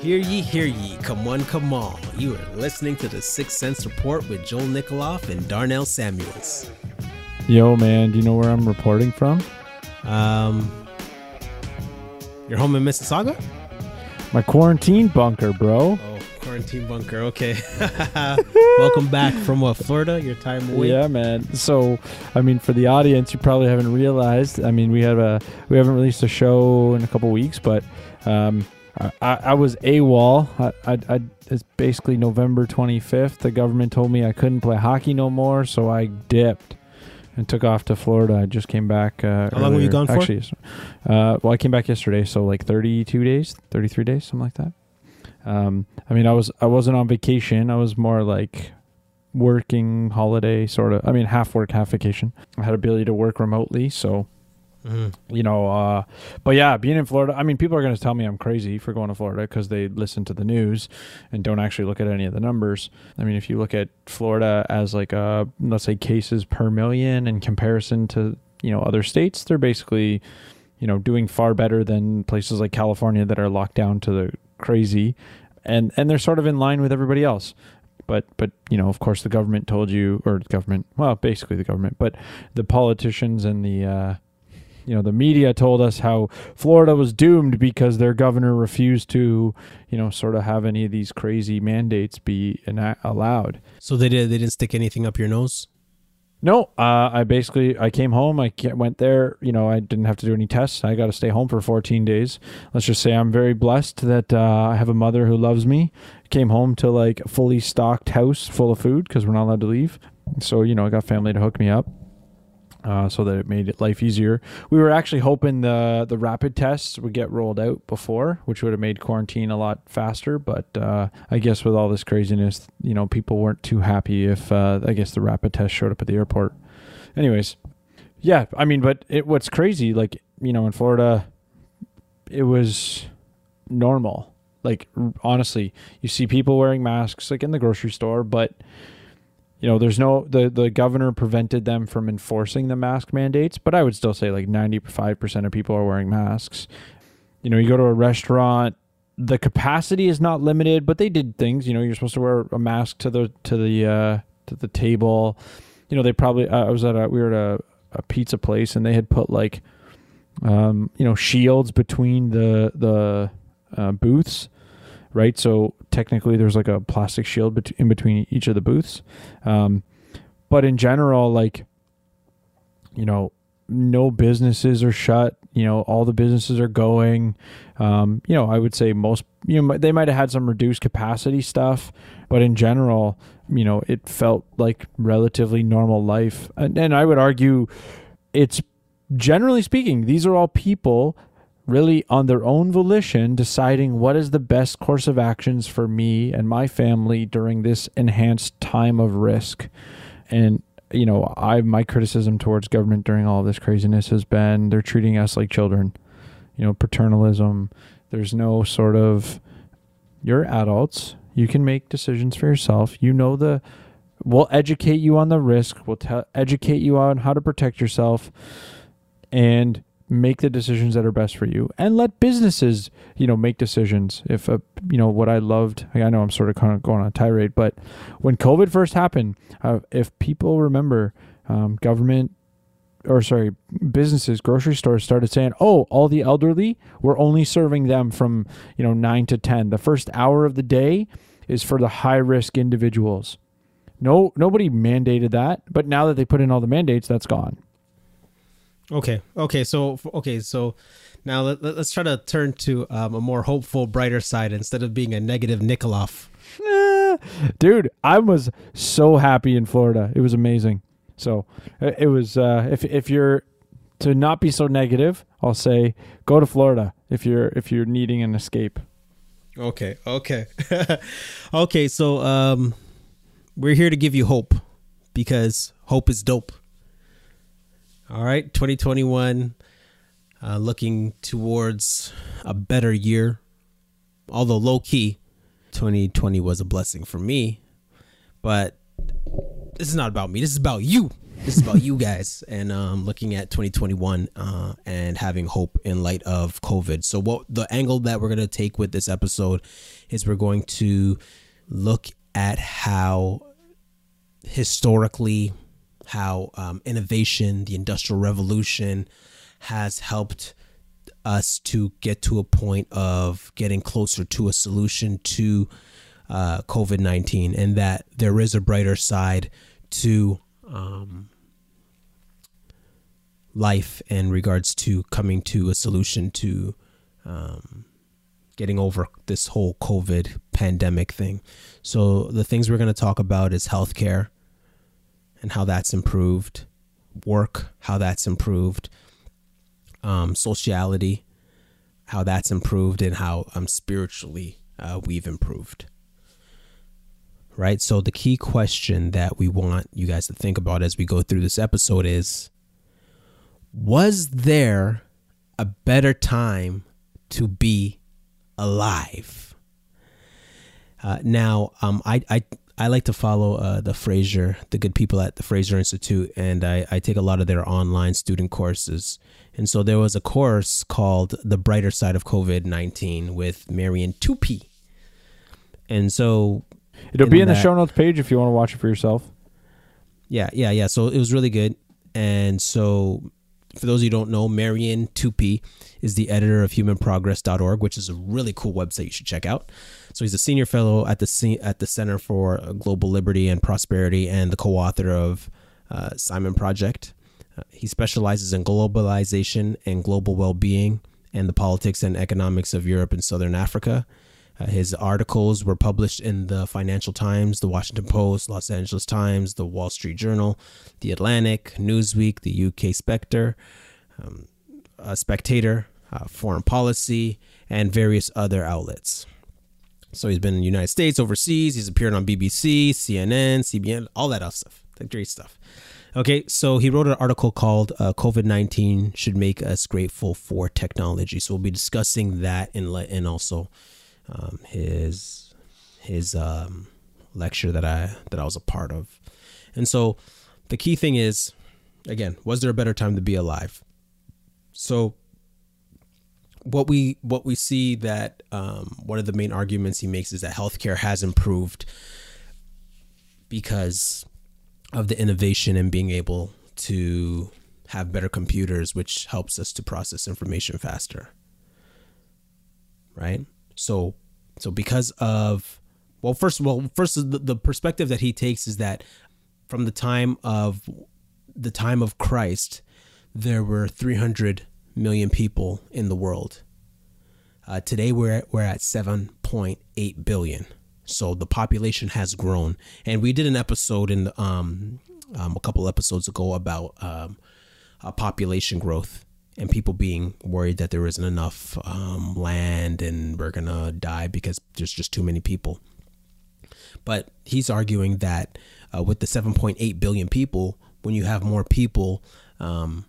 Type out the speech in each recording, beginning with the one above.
Hear ye, hear ye, come one, come all. You are listening to the Six Cents Report with Joel Nikoloff and Darnell Samuels. Yo, man, do you know where I'm reporting from? Um, you're home in Mississauga? My quarantine bunker, bro. Oh, quarantine bunker. Okay. Welcome back from what, Florida? Your time away? Yeah, man. So, I mean, for the audience, you probably haven't realized. I mean, we have a we haven't released a show in a couple weeks, but um, I, I was AWOL. I, I, I, it's basically November 25th. The government told me I couldn't play hockey no more, so I dipped and took off to Florida. I just came back. Uh, How long were you gone for? Actually, uh, well, I came back yesterday, so like 32 days, 33 days, something like that. Um, I mean, I was I wasn't on vacation. I was more like working holiday sort of. I mean, half work, half vacation. I had ability to work remotely, so Mhm. you know uh but yeah being in florida i mean people are going to tell me i'm crazy for going to florida because they listen to the news and don't actually look at any of the numbers i mean if you look at florida as like uh let's say cases per million in comparison to you know other states they're basically you know doing far better than places like california that are locked down to the crazy and and they're sort of in line with everybody else but but you know of course the government told you or government well basically the government but the politicians and the uh you know the media told us how Florida was doomed because their governor refused to you know sort of have any of these crazy mandates be ena- allowed. So they, did, they didn't stick anything up your nose? no uh, i basically i came home i went there you know i didn't have to do any tests. I got to stay home for 14 days. Let's just say i'm very blessed that uh, i have a mother who loves me. Came home to like a fully stocked house full of food because we're not allowed to leave. So you know i got family to hook me up uh, so that it made it life easier. We were actually hoping the the rapid tests would get rolled out before, which would have made quarantine a lot faster. But uh, I guess with all this craziness, you know, people weren't too happy if uh, I guess the rapid test showed up at the airport. Anyways, yeah, I mean, but it what's crazy, like you know, in Florida, it was normal. Like honestly, you see people wearing masks like in the grocery store, but you know there's no the the governor prevented them from enforcing the mask mandates but i would still say like 95% of people are wearing masks you know you go to a restaurant the capacity is not limited but they did things you know you're supposed to wear a mask to the to the uh to the table you know they probably uh, i was at a we were at a, a pizza place and they had put like um you know shields between the the uh, booths right? So technically, there's like a plastic shield bet- in between each of the booths. Um, but in general, like, you know, no businesses are shut. You know, all the businesses are going. Um, you know, I would say most, you know, they might have had some reduced capacity stuff, but in general, you know, it felt like relatively normal life. And, and I would argue it's generally speaking, these are all people really on their own volition deciding what is the best course of actions for me and my family during this enhanced time of risk. And you know, I my criticism towards government during all this craziness has been they're treating us like children. You know, paternalism. There's no sort of you're adults. You can make decisions for yourself. You know the we'll educate you on the risk. We'll te- educate you on how to protect yourself and make the decisions that are best for you and let businesses you know make decisions. If a you know what i loved i know i'm sort of kind of going on a tirade but when covid first happened uh, if people remember um, government or sorry businesses grocery stores started saying oh all the elderly we're only serving them from you know 9 to 10 the first hour of the day is for the high risk individuals. No nobody mandated that but now that they put in all the mandates that's gone Okay. Okay. So okay. So now let, us try to turn to um, a more hopeful, brighter side instead of being a negative Nikoloff. Dude i was so happy in florida it was amazing so uh, it was uh if if you're to not be so negative i'll say go to florida if you're if you're needing an escape Okay. Okay. okay. So um, we're here to give you hope because hope is dope. All right, 2021, uh, looking towards a better year. Although low key, 2020 was a blessing for me, but this is not about me. This is about you. This is about you guys, and um, looking at 2021 uh, and having hope in light of COVID. So, what the angle that we're gonna take with this episode is we're going to look at how historically how um, innovation, the industrial revolution, has helped us to get to a point of getting closer to a solution to uh, COVID 19, and that there is a brighter side to um, life in regards to coming to a solution to um, getting over this whole COVID pandemic thing. So, the things we're going to talk about is healthcare and how that's improved, work, how that's improved, um, sociality, how that's improved, and how um, spiritually uh, we've improved. Right. So, the key question that we want you guys to think about as we go through this episode is Was there a better time to be alive? Uh, now, um, I, I I like to follow uh, the Fraser, the good people at the Fraser Institute, and I, I take a lot of their online student courses. And so there was a course called The Brighter Side of COVID 19 with Marian Tupy. And so It'll be in the show notes page if you want to watch it for yourself. Yeah, yeah, yeah. So it was really good. And so for those of you who don't know, Marian Tupy is the editor of humanprogress.org, which is a really cool website you should check out. So he's a senior fellow at the at the Center for Global Liberty and Prosperity and the co-author of uh, Simon Project. Uh, he specializes in globalization and global well-being and the politics and economics of Europe and Southern Africa. Uh, his articles were published in the Financial Times, the Washington Post, Los Angeles Times, the Wall Street Journal, the Atlantic, Newsweek, the UK Spectre, um, uh, Spectator, uh, Foreign Policy, and various other outlets. So he's been in the United States, overseas. He's appeared on BBC, CNN, CBN, all that stuff. The great stuff. Okay, so he wrote an article called uh, "COVID nineteen should make us grateful for technology." So we'll be discussing that in le- and also um, his his um, lecture that I that I was a part of. And so the key thing is, again, was there a better time to be alive? So what we what we see that um, one of the main arguments he makes is that healthcare has improved because of the innovation and being able to have better computers, which helps us to process information faster. Right. So, so because of well, first of all, first the, the perspective that he takes is that from the time of the time of Christ, there were 300 million people in the world. Uh, today we're at, we're at 7.8 billion. So the population has grown, and we did an episode in um, um a couple episodes ago about um, uh, population growth and people being worried that there isn't enough um, land and we're gonna die because there's just too many people. But he's arguing that uh, with the 7.8 billion people, when you have more people, um,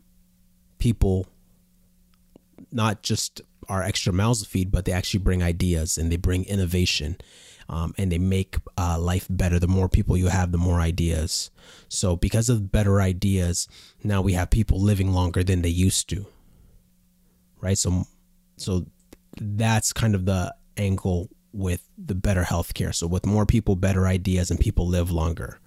people not just are extra mouths to feed, but they actually bring ideas and they bring innovation. Um, and they make uh, life better. The more people you have, the more ideas. So, because of better ideas, now we have people living longer than they used to. Right. So, so that's kind of the angle with the better healthcare. So, with more people, better ideas, and people live longer.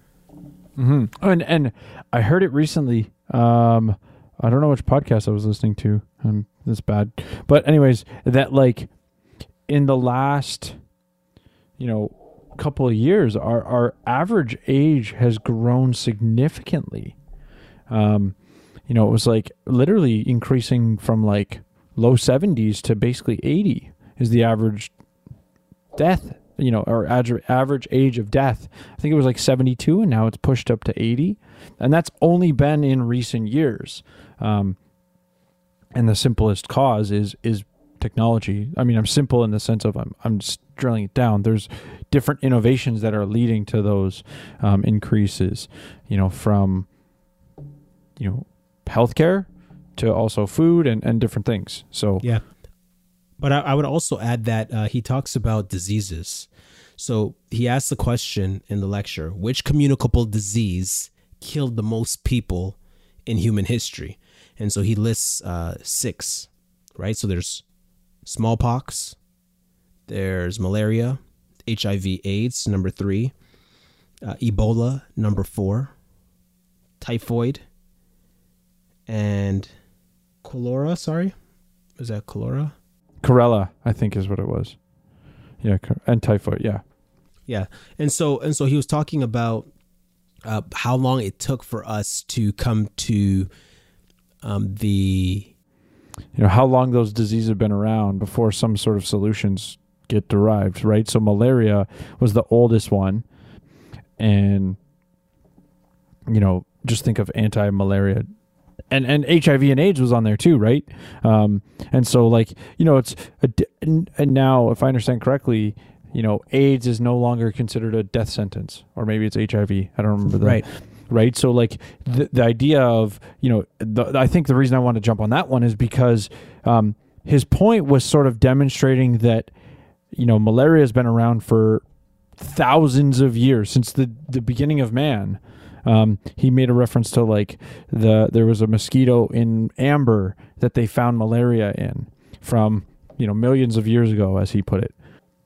Oh, and and I heard it recently. Um, I don't know which podcast I was listening to. I'm this bad, but anyways, that like in the last, you know, couple of years, our our average age has grown significantly. Um, you know, it was like literally increasing from like low 70s to basically 80 is the average death you know or average age of death i think it was like 72 and now it's pushed up to 80 and that's only been in recent years um, and the simplest cause is is technology. I mean, I'm simple in the sense of I'm I'm just drilling it down. There's different innovations that are leading to those um, increases. You know, from you know healthcare to also food and and different things. So Yeah. But I, I would also add that uh, he talks about diseases. So he asked the question in the lecture which communicable disease killed the most people in human history? And so he lists uh, six, right? So there's smallpox, there's malaria, HIV, AIDS, number three, uh, Ebola, number four, typhoid, and cholera. Sorry, is that cholera? Corella, I think, is what it was. Yeah, and typhoid. Yeah, Yeah, and so and so he was talking about uh, how long it took for us to come to um, the you know how long those diseases have been around before some sort of solutions get derived, right? So malaria was the oldest one, and you know just think of anti-malaria. And, and HIV and AIDS was on there too, right? Um, and so like you know it's a, and and now if I understand correctly, you know AIDS is no longer considered a death sentence, or maybe it's HIV. I don't remember the Right. right? So like the the idea of you know the, I think the reason I want to jump on that one is because um, his point was sort of demonstrating that you know malaria has been around for thousands of years since the the beginning of man. Um, he made a reference to like the there was a mosquito in amber that they found malaria in from you know millions of years ago, as he put it.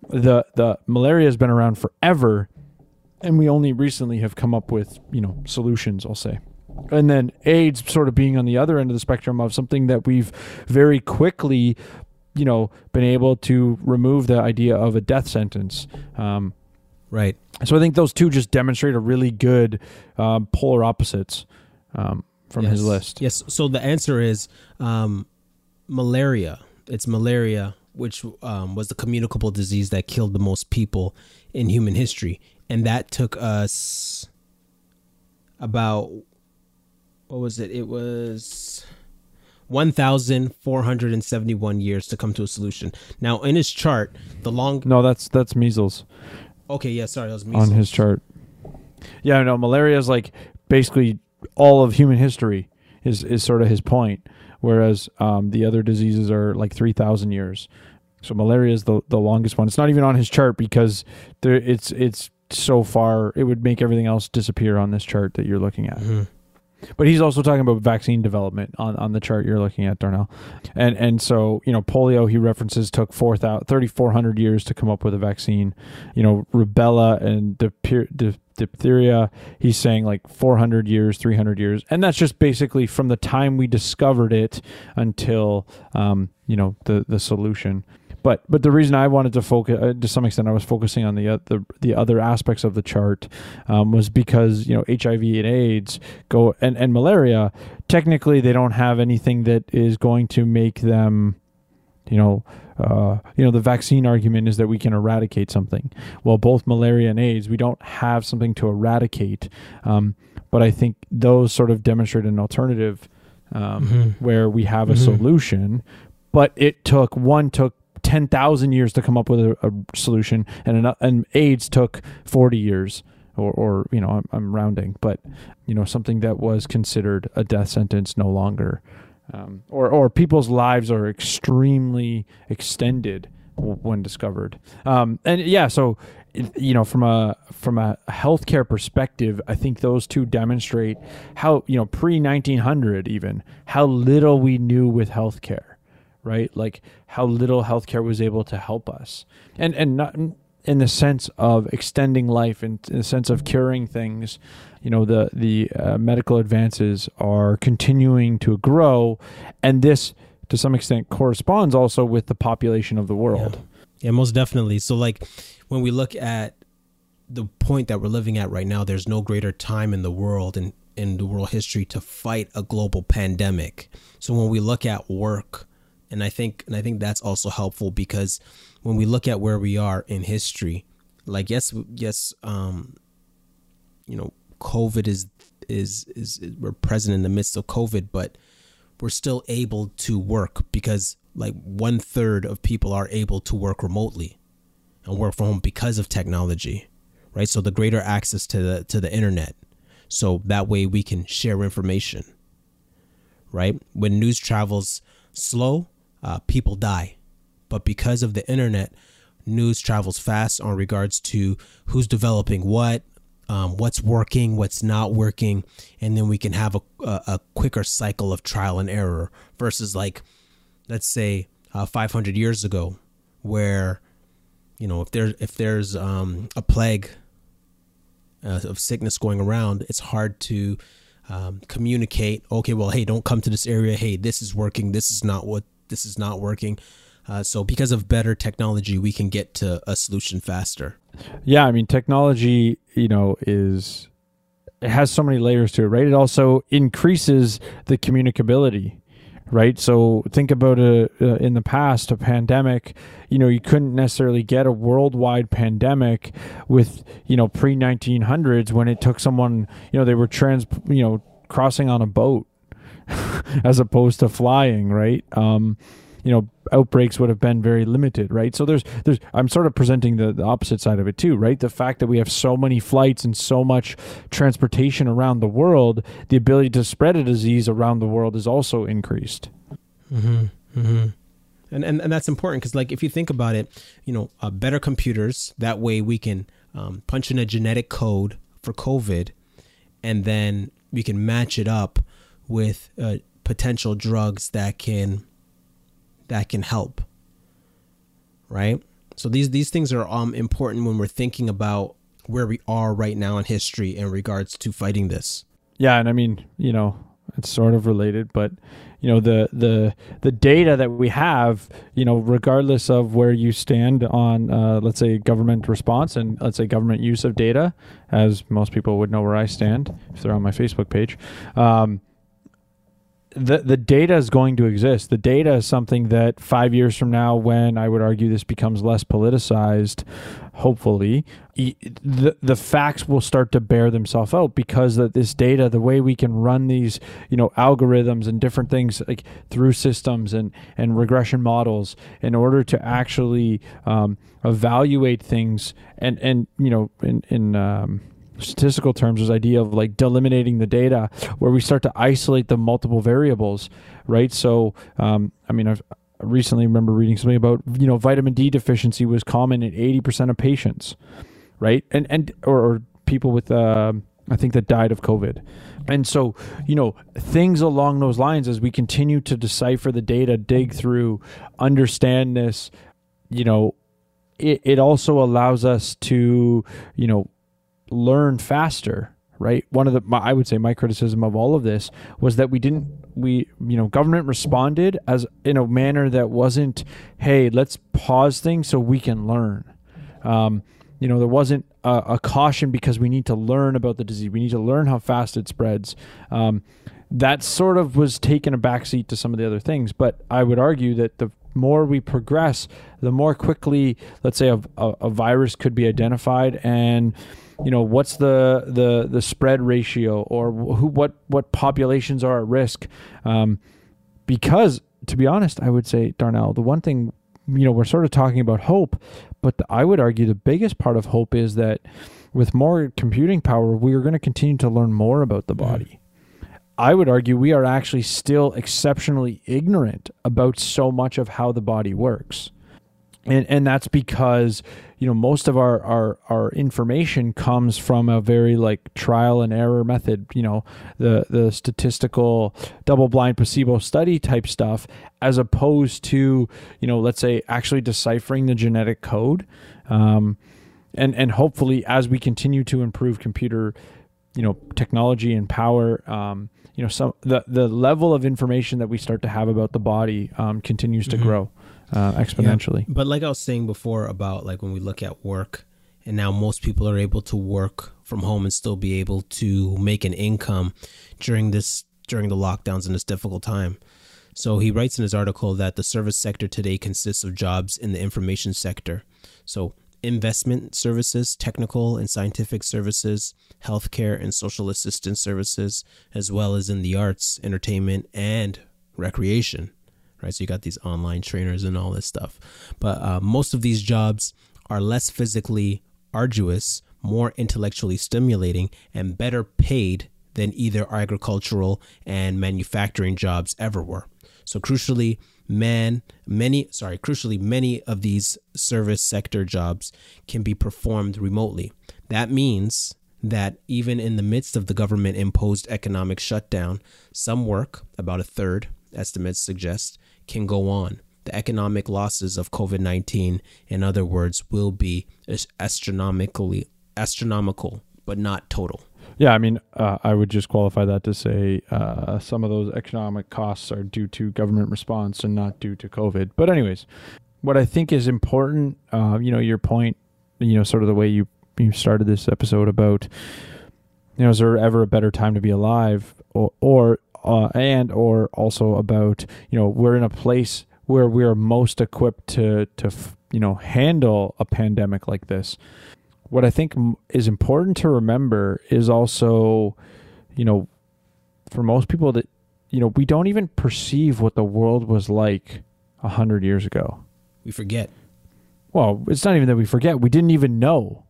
The the malaria has been around forever, and we only recently have come up with you know solutions i'll say and then aids sort of being on the other end of the spectrum of something that we've very quickly you know been able to remove the idea of a death sentence um, right. so i think those two just demonstrate a really good um, polar opposites um, from his list Yes. So the answer is um, malaria. It's malaria, which um, was the communicable disease that killed the most people in human history, and that took us about what was it? It was. 1471 years to come to a solution. Now in his chart, the long no that's that's measles Okay, yeah, sorry, that was measles. on his chart. Yeah no malaria is like basically all of human history is is sort of his point whereas um, the other diseases are like 3000 years. So malaria is the the longest one. It's not even on his chart because there it's it's so far it would make everything else disappear on this chart that you're looking at but he's also talking about vaccine development on, on the chart you're looking at, Darnell. And and so, you know, polio he references took 4,000 3,400 years to come up with a vaccine. You know, rubella and dipter- dip- diphtheria, he's saying like 400 years, 300 years. And that's just basically from the time we discovered it until, um, you know, the, the solution. But but the reason I wanted to focus uh, to some extent I was focusing on the uh, the the other aspects of the chart um, was because you know HIV and AIDS go and and malaria technically they don't have anything that is going to make them you know uh, you know the vaccine argument is that we can eradicate something. Well both malaria and AIDS we don't have something to eradicate um, but I think those sort of demonstrate an alternative um, where we have a solution but it took one took 10,000 years to come up with a, a solution and an, and AIDS took 40 years or, or you know I'm, I'm rounding but you know something that was considered a death sentence no longer. Um, or or people's lives are extremely extended when discovered. Um, and yeah so you know from a from a healthcare perspective i think those two demonstrate how you know pre 1900 even how little we knew with healthcare right? Like how little healthcare was able to help us, and and not in the sense of extending life, in, in the sense of curing things. You know, the the uh, medical advances are continuing to grow, and this to some extent corresponds also with the population of the world. Yeah, most definitely. So, like, when we look at the point that we're living at right now, there's no greater time in the world and in the world history to fight a global pandemic. So, when we look at work, and I think, and I think that's also helpful because when we look at where we are in history, like, yes, yes, um, you know, COVID is is is we're present in the midst of COVID, but we're still able to work because like one third of people are able to work remotely and work from home because of technology, right? So the greater access to the to the internet, so that way we can share information, right? When news travels slow, uh, people die, but because of the internet, news travels fast on regards to who's developing what, um, what's working, what's not working, and then we can have a, a, a quicker cycle of trial and error versus like, let's say, uh, 500 years ago, where, you know, if there's if there's um, a plague uh, of sickness going around, it's hard to um, communicate. Okay, well, hey, don't come to this area. Hey, this is working. This is not what. This is not working. Uh, so because of better technology, we can get to a solution faster. Yeah, I mean, technology, you know, is it has so many layers to it, right? It also increases the communicability, right? So think about a uh, in the past a pandemic. You know, you couldn't necessarily get a worldwide pandemic with you know pre 1900s when it took someone, you know, they were trans, you know, crossing on a boat as opposed to flying, right? Um, you know outbreaks would have been very limited right so there's there's i'm sort of presenting the, the opposite side of it too right the fact that we have so many flights and so much transportation around the world the ability to spread a disease around the world is also increased mm-hmm. Mm-hmm. And, and and that's important because like if you think about it you know uh, better computers that way we can um, punch in a genetic code for covid and then we can match it up with uh, potential drugs that can that can help right? So these these things are um important when we're thinking about where we are right now in history in regards to fighting this. Yeah and i mean you know it's sort of related but you know the the the data that we have you know regardless of where you stand on uh, let's say government response and let's say government use of data as most people would know where i stand if they're on my facebook page um, the the data is going to exist. The data is something that five years from now, when I would argue this becomes less politicized, hopefully, the the facts will start to bear themselves out because that this data, the way we can run these, you know, algorithms and different things like through systems and and regression models in order to actually um, evaluate things and and you know in in um, statistical terms this idea of like delimiting the data where we start to isolate the multiple variables right? So um, i mean i've recently remember reading something about you know vitamin d deficiency was common in 80% of patients right? And and or, or people with uh, i think that died of covid. And so you know things along those lines as we continue to decipher the data dig through understand this you know it, it also allows us to you know learn faster right? One of the my, i would say my criticism of all of this was that we didn't we you know government responded as in a manner that wasn't hey let's pause things so we can learn. Um, you know there wasn't a, a, caution because we need to learn about the disease. We need to learn how fast it spreads. Um, that sort of was taken a backseat to some of the other things but i would argue that the more we progress the more quickly let's say a, a, a virus could be identified and you know what's the the the spread ratio or who what what populations are at risk? Um, because to be honest i would say darnell the one thing you know we're sort of talking about hope but the, i would argue the biggest part of hope is that with more computing power we are going to continue to learn more about the mm-hmm. body. I would argue we are actually still exceptionally ignorant about so much of how the body works and and that's because you know most of our our our information comes from a very like trial and error method you know the the statistical double blind placebo study type stuff as opposed to you know let's say actually deciphering the genetic code um, and and hopefully as we continue to improve computer you know technology and power um, you know some the the level of information that we start to have about the body um, continues to mm-hmm. grow uh, exponentially. Yeah. But like I was saying before about like when we look at work, and now most people are able to work from home and still be able to make an income during this during the lockdowns in this difficult time. So he writes in his article that the service sector today consists of jobs in the information sector. So investment services, technical and scientific services, healthcare and social assistance services, as well as in the arts, entertainment, and recreation right? So you got these online trainers and all this stuff. But uh, most of these jobs are less physically arduous, more intellectually stimulating, and better paid than either agricultural and manufacturing jobs ever were. So crucially, man, many sorry, crucially many of these service sector jobs can be performed remotely. That means that even in the midst of the government imposed economic shutdown, some work, about a third, estimates suggest, can go on. The economic losses of COVID 19, in other words, will be astronomically astronomical, but not total. Yeah, I mean, uh, I would just qualify that to say uh, some of those economic costs are due to government response and not due to COVID. But, anyways, what I think is important, uh, you know, your point, you know, sort of the way you you started this episode about, you know, is there ever a better time to be alive, or, or uh, and or also about, you know, we're in a place where we are most equipped to to you know handle a pandemic like this what I think is important to remember is also, you know, for most people that, you know, we don't even perceive what the world was like a hundred years ago. We forget. Well, it's not even that we forget. We didn't even know.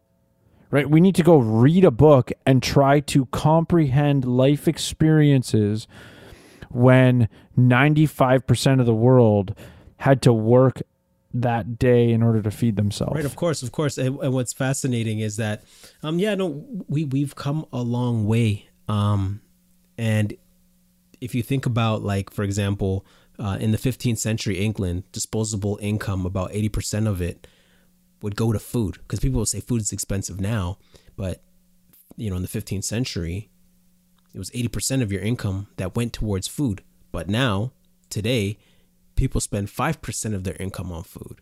Right? We need to go read a book and try to comprehend life experiences when 95% of the world had to work that day in order to feed themselves. Right, of course, of course. And, and, what's fascinating is that, um, yeah, no, we we've come a long way. Um, and if you think about, like, for example, uh, in the 15th century England, disposable income, about 80% of it would go to food because people will say food is expensive now, but you know, in the 15th century, it was 80% of your income that went towards food. But now, today, people spend 5% of their income on food,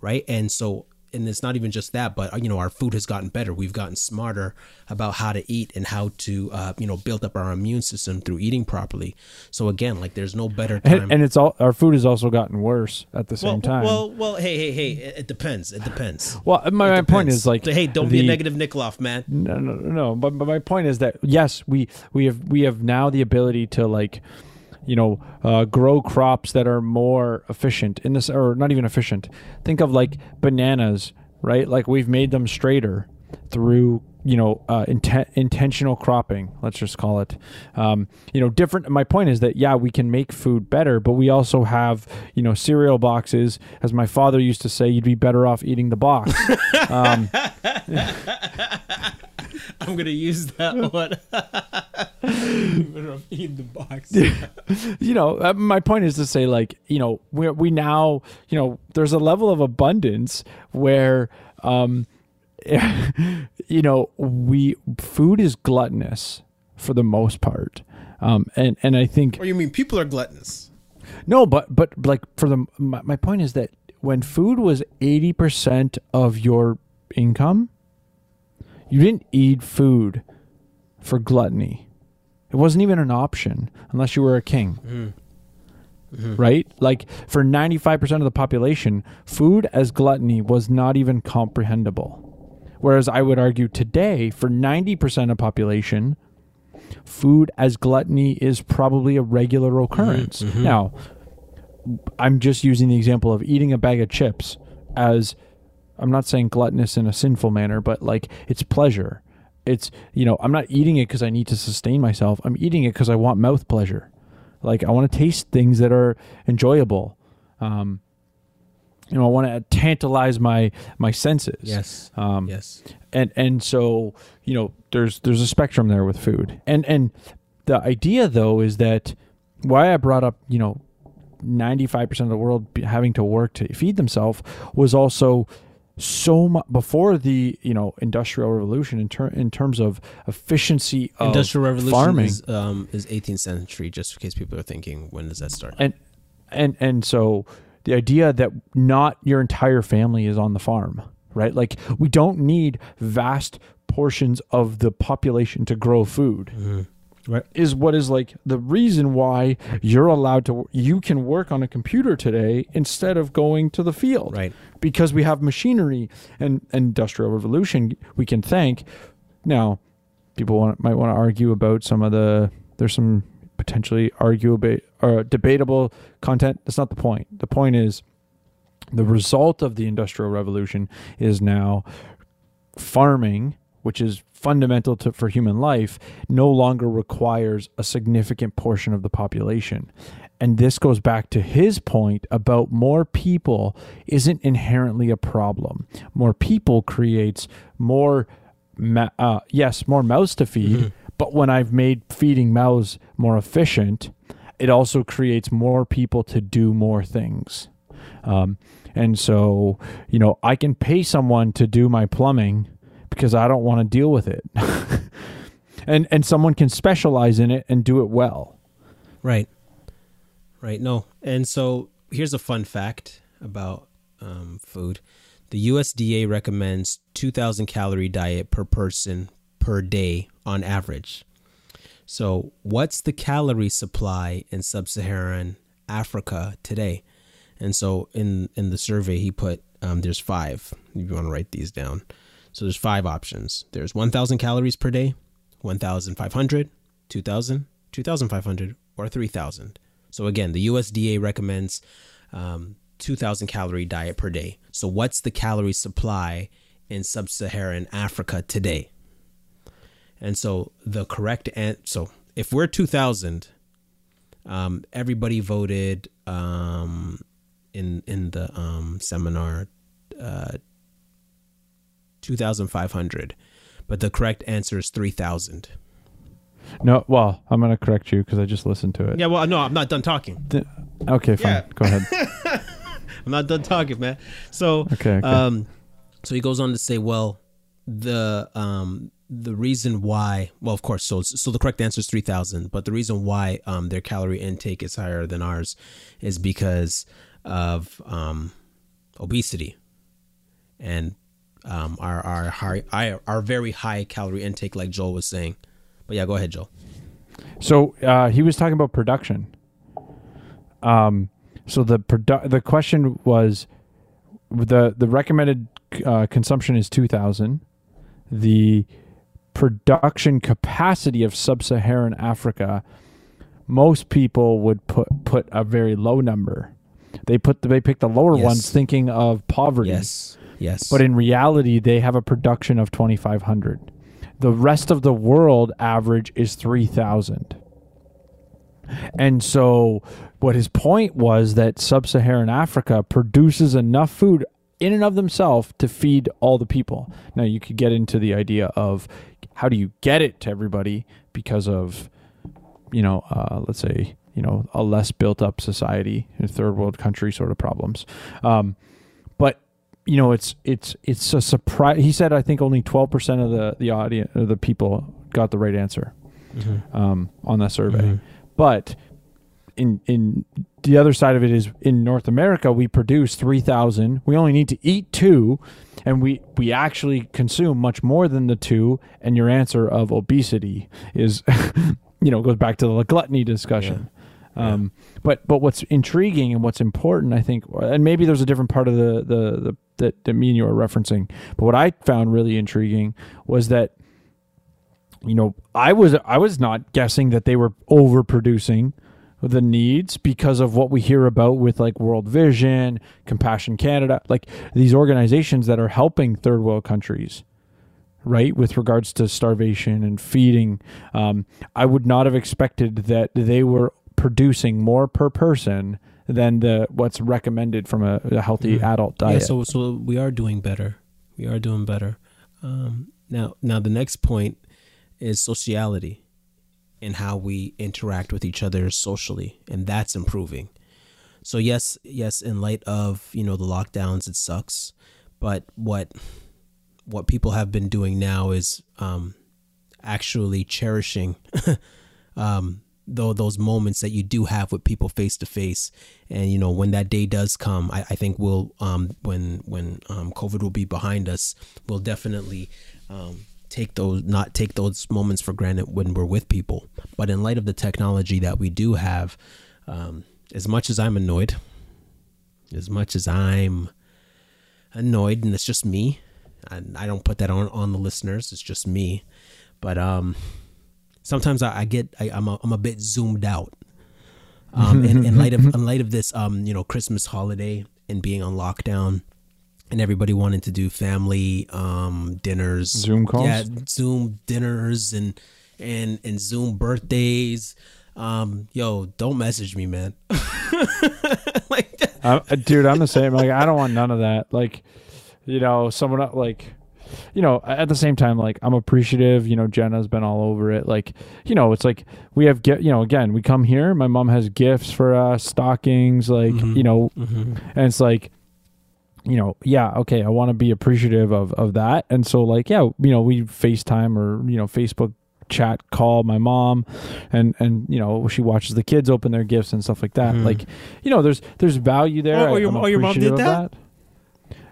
right? And so, and it's not even just that, but you know, our food has gotten better. We've gotten smarter about how to eat and how to, uh, you know, build up our immune system through eating properly. So again, like there's no better time. And, and it's all our food has also gotten worse at the same well, time. Well, well, hey, hey, hey, it, it depends. It depends. Well, my, my point is like, so, hey, don't the, be a negative Nikoloff, man. No, no, no. But, but my point is that yes, we we have we have now the ability to like you know, uh, grow crops that are more efficient in this, or not even efficient. Think of like bananas, right? Like we've made them straighter through you know uh, inten- intentional cropping let's just call it um, you know different my point is that yeah we can make food better but we also have you know cereal boxes as my father used to say you'd be better off eating the box um, i'm gonna use that one in the box. you know, uh, my point is to say, like, you know, we we now, you know, there's a level of abundance where, um, you know, we food is gluttonous for the most part, um, and and I think. Or you mean people are gluttonous? No, but but like for the my, my point is that when food was eighty percent of your income, you didn't eat food for gluttony it wasn't even an option unless you were a king. Mm-hmm. Mm-hmm. Right? Like for 95% of the population, food as gluttony was not even comprehensible. Whereas I would argue today, for 90% of population, food as gluttony is probably a regular occurrence. Mm-hmm. Now, I'm just using the example of eating a bag of chips as I'm not saying gluttonous in a sinful manner, but like it's pleasure. It's you know i'm not eating it because i need to sustain myself. I'm eating it because i want mouth pleasure. Like i want to taste things that are enjoyable. Um you know i want to tantalize my my senses. Yes. Um yes. and and so you know there's there's a spectrum there with food. And and the idea though is that why i brought up you know 95% of the world having to work to feed themselves was also so much before the you know industrial revolution in, ter- in terms of efficiency of industrial revolution farming. is, um, is 18th century just in case people are thinking when does that start? And and and so the idea that not your entire family is on the farm right? Like we don't need vast portions of the population to grow food. Mm-hmm right. is what is like the reason why you're allowed to you can work on a computer today instead of going to the field right because we have machinery and, industrial revolution we can thank now people want, might want to argue about some of the there's some potentially arguable or uh, debatable content. That's not the point. The point is the result of the industrial revolution is now farming, which is fundamental to, for human life, no longer requires a significant portion of the population. And this goes back to his point about more people isn't inherently a problem. More people creates more, ma- uh, yes, more mouths to feed. But when I've made feeding mouths more efficient, it also creates more people to do more things. Um, and so, you know, I can pay someone to do my plumbing because I don't want to deal with it. and and someone can specialize in it and do it well. Right. Right. No. And so here's a fun fact about um, food. The USDA recommends 2,000 calorie diet per person per day on average. So, what's the calorie supply in sub-Saharan Africa today? And so, in in the survey, he put um, there's five. If you want to write these down, so there's five options. There's 1,000 calories per day, 1,500, 2,000, 2,500, or 3,000. So again, the USDA recommends um, 2,000 calorie diet per day. So what's the calorie supply in sub-Saharan Africa today? And so the correct answer. So if we're 2,000, um, everybody voted um, in in the um, seminar uh, 2,500, but the correct answer is 3,000. No, well, I'm going to correct you because I just listened to it. Yeah, well, no, I'm not done talking. Th- Okay, fine. Yeah. Go ahead. I'm not done talking, man. So, Okay, okay. um, so he goes on to say, well, the um the reason why, well, of course, so so the correct answer is three thousand, but the reason why um their calorie intake is higher than ours is because of um obesity and um our our high our, very high calorie intake, like Joel was saying. But yeah, go ahead, Joel. So uh, he was talking about production. Um, so the produ- the question was the the recommended uh, consumption is two thousand. The production capacity of sub-Saharan Africa, most people would put put a very low number. They put the, they picked the lower Yes. ones, thinking of poverty. Yes, yes, But in reality, they have a production of 2,500. The rest of the world average is 3,000. And so, what his point was that sub Saharan Africa produces enough food in and of themselves to feed all the people. Now, you could get into the idea of how do you get it to everybody because of, you know, uh, let's say, you know, a less built up society, a third world country sort of problems. Um, you know it's it's it's a surprise he said i think only 12% of the the audience or the people got the right answer um, on that survey. But in in the other side of it is in north america we produce 3000 we only need to eat two and we we actually consume much more than the two and your answer of obesity is you know goes back to the gluttony discussion. Um, but but what's intriguing and what's important, I think, and maybe there's a different part of the the, the that, that me and you are referencing. But what I found really intriguing was that you know I was I was not guessing that they were overproducing the needs because of what we hear about with like World Vision, Compassion Canada, like these organizations that are helping third world countries right with regards to starvation and feeding um, i would not have expected that they were producing more per person than the what's recommended from a, a healthy adult diet Yeah, so so we are doing better. We are doing better. Um, now now the next point is sociality and how we interact with each other socially, and that's improving. So yes, yes, in light of you know the lockdowns, it sucks, but what what people have been doing now is um, actually cherishing um, though those moments that you do have with people face to face, and you know when that day does come, I, I think we'll um, when when um, COVID will be behind us, we'll definitely um, take those not take those moments for granted when we're with people. But in light of the technology that we do have, um, as much as I'm annoyed, as much as I'm annoyed, and it's just me. I, I don't put that on on the listeners. It's just me. But um, sometimes I, I get I, I'm a, I'm a bit zoomed out. Um, in, in light of in light of this um you know Christmas holiday and being on lockdown, and everybody wanting to do family um dinners, Zoom calls? yeah, Zoom dinners and and and Zoom birthdays. Um, yo, don't message me, man. like, I, uh, dude, I'm the same. Like, I don't want none of that. Like, you know, someone like, you know, at the same time, like, I'm appreciative. You know, Jenna's been all over it. Like, you know, it's like we have get. You know, again, we come here. My mom has gifts for us, stockings. Like, you know, and it's like. You know, yeah, okay. I want to be appreciative of of that, and so like, yeah, you know, we FaceTime or you know, Facebook chat call my mom and and you know she watches the kids open their gifts and stuff like that like you know there's there's value there Oh, oh, I- your- oh, your mom did of that?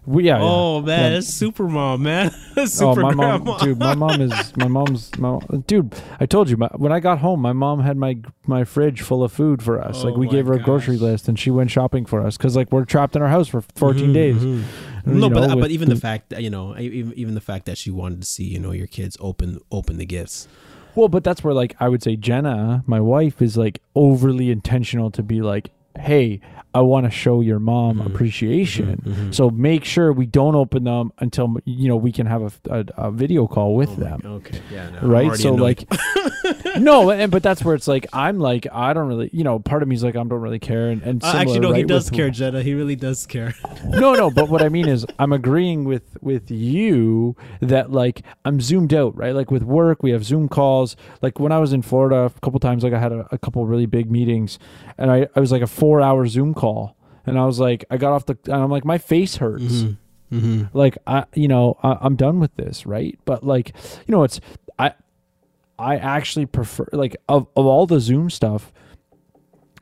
We, yeah, oh yeah. man, Yeah. that's super mom, man. Oh, super my mom, dude. My mom is my mom's. My, dude, I told you. My, when I got home, my mom had my my fridge full of food for us. like Oh we gave her a grocery list, and she went shopping for us because like we're trapped in our house for 14 mm-hmm, days. Mm-hmm. And, No, you but know, uh, but even the fact that you know, even even the fact that she wanted to see you know your kids open open the gifts. Well, but that's where like I would say Jenna, my wife, is like overly intentional to be like, hey, I want to show your mom Mm-hmm. appreciation. So make sure we don't open them until you know we can have a, a, a video call with them. Okay, yeah, no, right so like no and but that's where it's like i'm like i don't really you know part of me is like i don't really care and, and Uh, similar, actually, no, he right, does with- care, Jenna. He really does care. no no but what i mean is i'm agreeing with with you that like i'm zoomed out right like with work we have zoom calls like when i was in florida a couple times like i had a, a couple really big meetings and i i was like a four hour zoom call and i was like i got off the and i'm like my face hurts. Mm-hmm. Mm-hmm. Like i you know I, i'm done with this right? But like you know it's i i actually prefer like of, of all the zoom stuff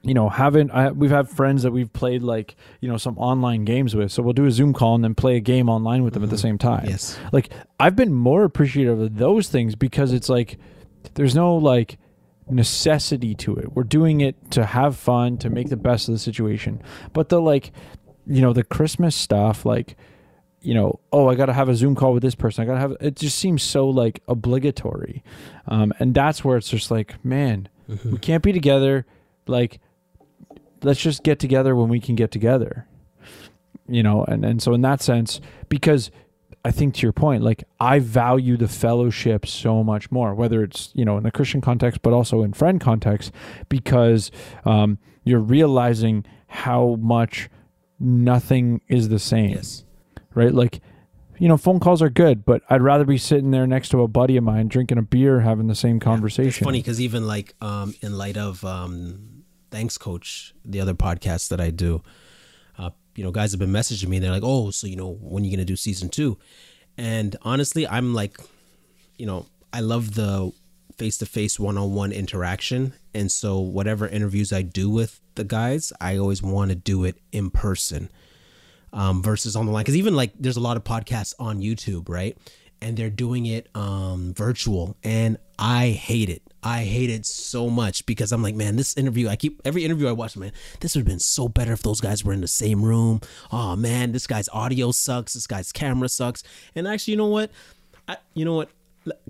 you know haven't I, we've had friends that we've played like you know some online games with. So we'll do a zoom call and then play a game online with them at the mm-hmm. same time. Yes. like i've been more appreciative of those things because it's like there's no like necessity to it. We're doing it to have fun to make the best of the situation. But the like you know the christmas stuff like you know oh i gotta have a zoom call with this person. I gotta have it just seems so like obligatory. Um, and that's where it's just like man we can't be together. Like let's just get together when we can get together you know and and so in that sense because i think to your point like i value the fellowship so much more whether it's you know in a christian context but also in friend context because um, you're realizing how much nothing is the same. Yes. right? Like you know phone calls are good but i'd rather be sitting there next to a buddy of mine drinking a beer having the same conversation It's funny because even like um, in light of um, thanks coach, the other podcast that I do, you know, guys have been messaging me. They're like, "Oh, so you know, when are you gonna do season two? And honestly, I'm like, you know, I love the face to face one on one interaction, and so whatever interviews I do with the guys, I always want to do it in person um, versus on the line. Because even like there's a lot of podcasts on YouTube, right? And they're doing it um, virtual, and I hate it. I hate it so much because I'm like, man, this interview. I keep every interview I watch, man. This would have been so better if those guys were in the same room. Oh man, this guy's audio sucks. This guy's camera sucks. And actually, you know what? I, you know what?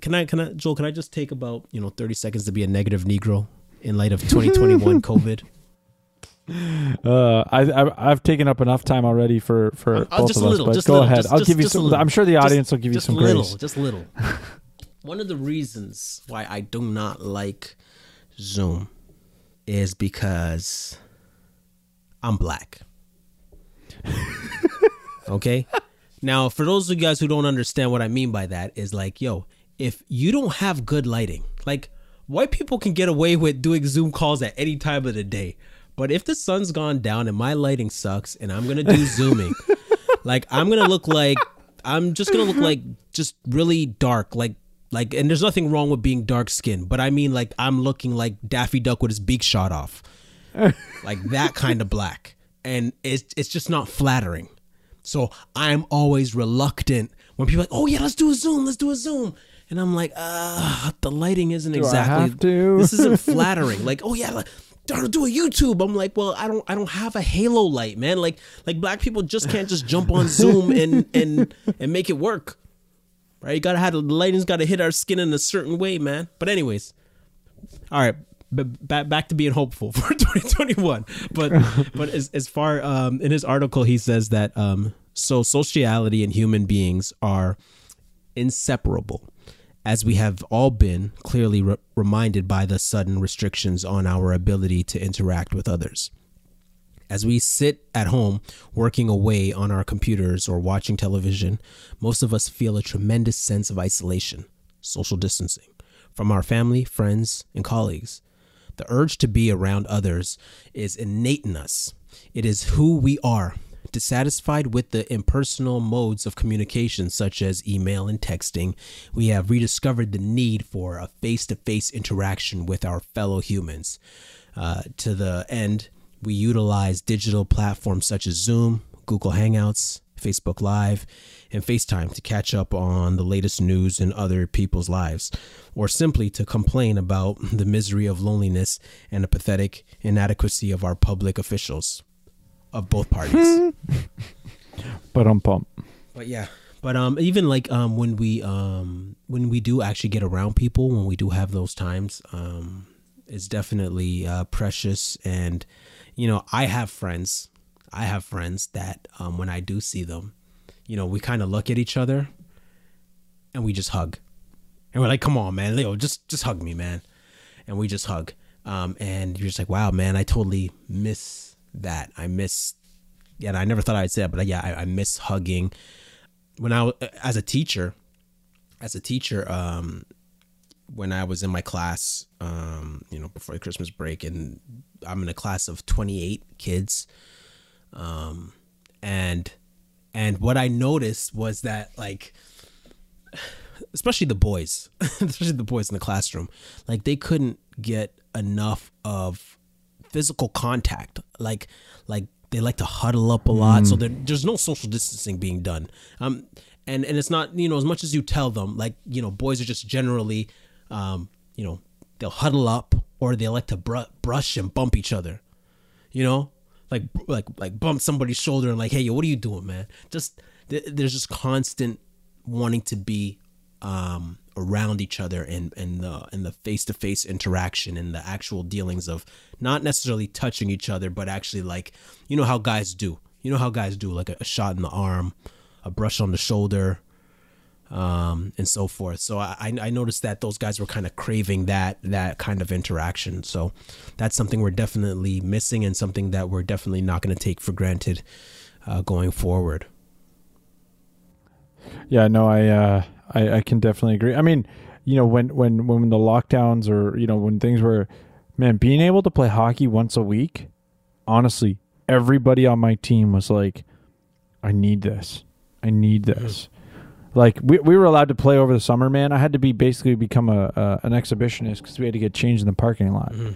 Can I? Can I, Joel? Can I just take about you know 30 seconds to be a negative Negro in light of 2021 COVID? Uh, I, I I've taken up enough time already for for Uh, both just of a us. little. but just go little, ahead. just- I'll just- give you some. little. I'm sure the audience will give you some little, grace. Just a little. One of the reasons why I do not like Zoom is because I'm black. okay? Now, for those of you guys who don't understand what I mean by that, is like, yo, if you don't have good lighting, like white people can get away with doing Zoom calls at any time of the day. But if the sun's gone down and my lighting sucks and I'm gonna do zooming, like I'm gonna look like I'm just gonna look like just really dark, like like and there's nothing wrong with being dark skinned, but I mean like I'm looking like Daffy Duck with his beak shot off. like that kind of black. And it's it's just not flattering. So I'm always reluctant when people are like, oh yeah, let's do a Zoom, let's do a Zoom. And I'm like, uh, the lighting isn't I exactly have to? this isn't flattering. Like, oh yeah, like, I'll do a YouTube. I'm like, well, I don't I don't have a halo light, man. Like like black people just can't just jump on Zoom and and and make it work. Right? You gotta have the lighting's gotta hit our skin in a certain way, man. But anyways, all right, b- back back to being hopeful for 2021. But but as as far um, in his article, he says that um, so sociality and human beings are inseparable, as we have all been clearly re- reminded by the sudden restrictions on our ability to interact with others. As we sit at home working away on our computers or watching television, most of us feel a tremendous sense of isolation, social distancing, from our family, friends, and colleagues. The urge to be around others is innate in us. It is who we are. Dissatisfied with the impersonal modes of communication, such as email and texting, we have rediscovered the need for a face to face interaction with our fellow humans. Uh, to the end, we utilize digital platforms such as Zoom, Google Hangouts, Facebook Live, and FaceTime to catch up on the latest news in other people's lives, or simply to complain about the misery of loneliness and the pathetic inadequacy of our public officials of both parties. But um pump. But yeah, but um, even like um, when we um, when we do actually get around people, when we do have those times, um, it's definitely uh, precious. And you know, I have friends, I have friends that um, when I do see them, you know, we kind of look at each other, and we just hug, and we're like, "Come on, man, Leo, just just hug me, man," and we just hug. Um, and you're just like, "Wow, man, I totally miss that. I miss." Yeah, I never thought I'd say that, but yeah, I, I miss hugging when I was as a teacher, as a teacher, um, when I was in my class, um, you know, before the Christmas break, and I'm in a class of 28 kids, um, and and what I noticed was that like, especially the boys, especially the boys in the classroom, like they couldn't get enough of physical contact, like like they like to huddle up a lot, so there's no social distancing being done. Um, and and it's not you know as much as you tell them, like you know, boys are just generally, um, you know, they'll huddle up or they like to br- brush and bump each other, you know, like like like bump somebody's shoulder and like, hey, yo, what are you doing, man? Just th- there's just constant wanting to be um, around each other and and the and the face to face interaction and the actual dealings of not necessarily touching each other, but actually like you know how guys do. You know how guys do like a, a shot in the arm, a brush on the shoulder, um, and so forth. So I I noticed that those guys were kind of craving that that kind of interaction. So that's something we're definitely missing and something that we're definitely not going to take for granted uh, going forward. Yeah, no, I, uh, I I can definitely agree. I mean, you know, when when when the lockdowns or you know when things were, man, being able to play hockey once a week, honestly, everybody on my team was like, I need this, I need this. Like we we were allowed to play over the summer, man. I had to be basically become a, a an exhibitionist because we had to get changed in the parking lot. Mm-hmm.